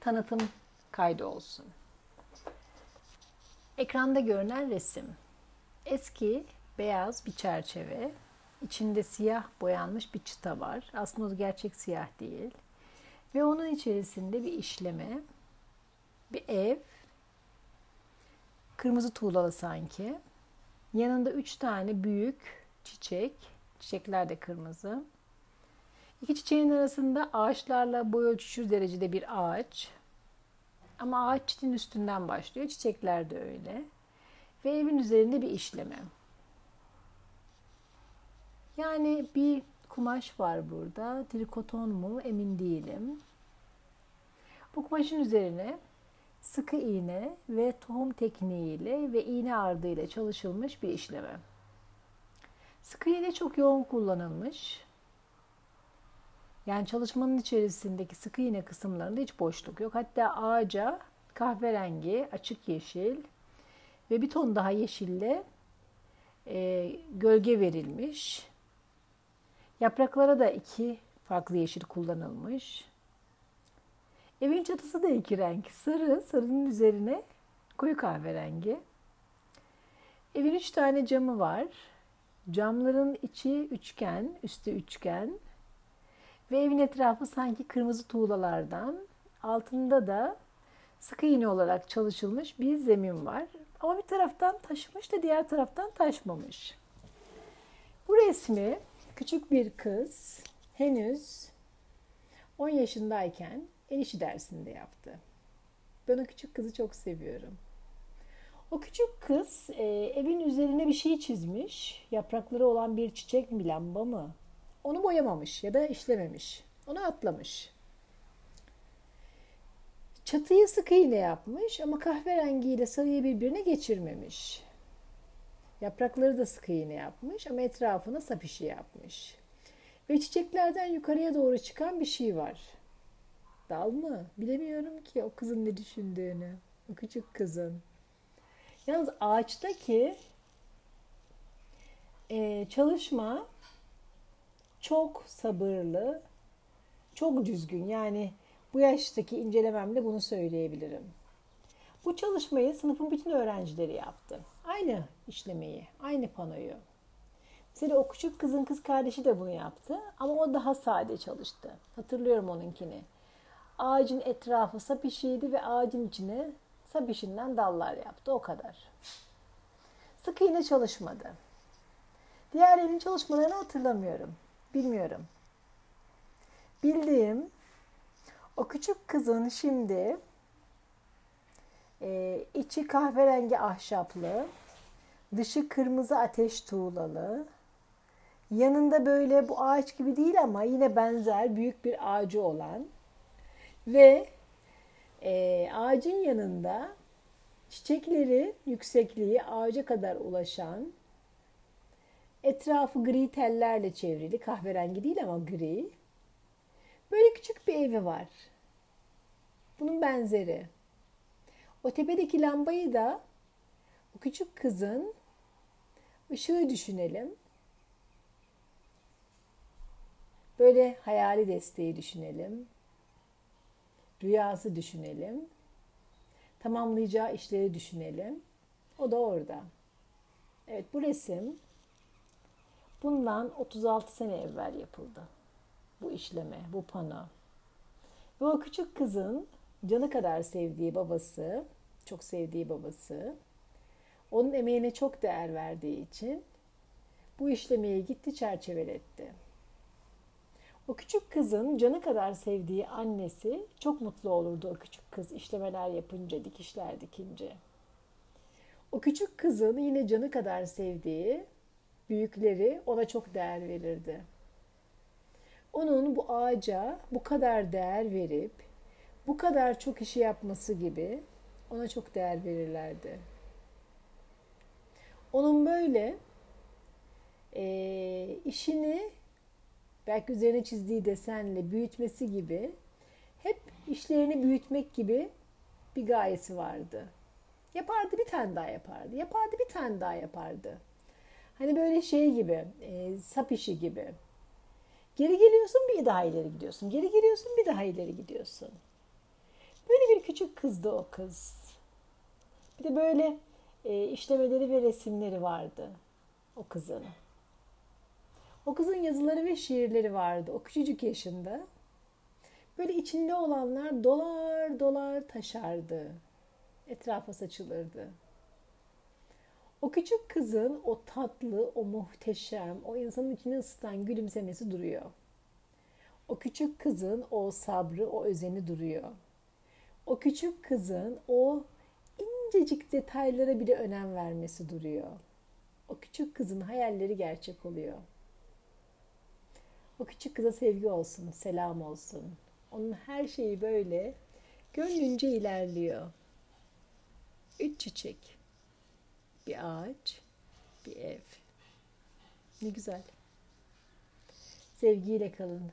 tanıtım kaydı olsun. Ekranda görünen resim. Eski beyaz bir çerçeve. İçinde siyah boyanmış bir çıta var. Aslında o gerçek siyah değil. Ve onun içerisinde bir işleme, bir ev, kırmızı tuğlalı sanki. Yanında üç tane büyük çiçek, çiçekler de kırmızı. İki çiçeğin arasında ağaçlarla boy ölçüşür derecede bir ağaç. Ama ağaç çitin üstünden başlıyor. Çiçekler de öyle. Ve evin üzerinde bir işleme. Yani bir kumaş var burada. Trikoton mu emin değilim. Bu kumaşın üzerine sıkı iğne ve tohum tekniğiyle ve iğne ardıyla çalışılmış bir işleme. Sıkı iğne çok yoğun kullanılmış. Yani çalışmanın içerisindeki sıkı iğne kısımlarında hiç boşluk yok. Hatta ağaca kahverengi, açık yeşil ve bir ton daha yeşille e, gölge verilmiş. Yapraklara da iki farklı yeşil kullanılmış. Evin çatısı da iki renk. Sarı, sarının üzerine koyu kahverengi. Evin üç tane camı var. Camların içi üçgen, üstü üçgen. Ve evin etrafı sanki kırmızı tuğlalardan. Altında da sıkı iğne olarak çalışılmış bir zemin var. Ama bir taraftan taşımış da diğer taraftan taşmamış. Bu resmi küçük bir kız henüz 10 yaşındayken el işi dersinde yaptı. Ben o küçük kızı çok seviyorum. O küçük kız e, evin üzerine bir şey çizmiş. Yaprakları olan bir çiçek mi lamba mı? Onu boyamamış ya da işlememiş. Onu atlamış. Çatıyı sık iğne yapmış ama kahverengiyle sarıyı birbirine geçirmemiş. Yaprakları da sık iğne yapmış ama etrafına sap işi yapmış. Ve çiçeklerden yukarıya doğru çıkan bir şey var. Dal mı? Bilemiyorum ki o kızın ne düşündüğünü. O küçük kızın. Yalnız ağaçtaki e, çalışma çok sabırlı, çok düzgün. Yani bu yaştaki incelememle bunu söyleyebilirim. Bu çalışmayı sınıfın bütün öğrencileri yaptı. Aynı işlemeyi, aynı panoyu. Mesela o küçük kızın kız kardeşi de bunu yaptı ama o daha sade çalıştı. Hatırlıyorum onunkini. Ağacın etrafı sap işiydi ve ağacın içine sap işinden dallar yaptı. O kadar. Sık iğne çalışmadı. Diğerlerinin çalışmalarını hatırlamıyorum. Bilmiyorum. Bildiğim o küçük kızın şimdi e, içi kahverengi ahşaplı, dışı kırmızı ateş tuğlalı, yanında böyle bu ağaç gibi değil ama yine benzer büyük bir ağacı olan ve e, ağacın yanında çiçekleri yüksekliği ağaca kadar ulaşan etrafı gri tellerle çevrili kahverengi değil ama gri böyle küçük bir evi var. Bunun benzeri. O tepedeki lambayı da o küçük kızın ışığı düşünelim. Böyle hayali desteği düşünelim. Rüyası düşünelim. Tamamlayacağı işleri düşünelim. O da orada. Evet bu resim bundan 36 sene evvel yapıldı. Bu işleme, bu pano. Ve o küçük kızın canı kadar sevdiği babası, çok sevdiği babası, onun emeğine çok değer verdiği için bu işlemeyi gitti çerçeveletti. O küçük kızın canı kadar sevdiği annesi çok mutlu olurdu o küçük kız işlemeler yapınca, dikişler dikince. O küçük kızın yine canı kadar sevdiği büyükleri ona çok değer verirdi. Onun bu ağaca bu kadar değer verip bu kadar çok işi yapması gibi ona çok değer verirlerdi. Onun böyle e, işini belki üzerine çizdiği desenle büyütmesi gibi hep işlerini büyütmek gibi bir gayesi vardı. Yapardı bir tane daha yapardı. Yapardı bir tane daha yapardı. Hani böyle şey gibi, e, sap işi gibi. Geri geliyorsun bir daha ileri gidiyorsun. Geri geliyorsun bir daha ileri gidiyorsun. Böyle bir küçük kızdı o kız. Bir de böyle e, işlemeleri ve resimleri vardı o kızın. O kızın yazıları ve şiirleri vardı o küçücük yaşında. Böyle içinde olanlar dolar dolar taşardı. Etrafa saçılırdı. O küçük kızın o tatlı, o muhteşem, o insanın içini ısıtan gülümsemesi duruyor. O küçük kızın o sabrı, o özeni duruyor. O küçük kızın o incecik detaylara bile önem vermesi duruyor. O küçük kızın hayalleri gerçek oluyor. O küçük kıza sevgi olsun, selam olsun. Onun her şeyi böyle gönlünce ilerliyor. Üç çiçek, bir ağaç, bir ev. Ne güzel. Sevgiyle kalın.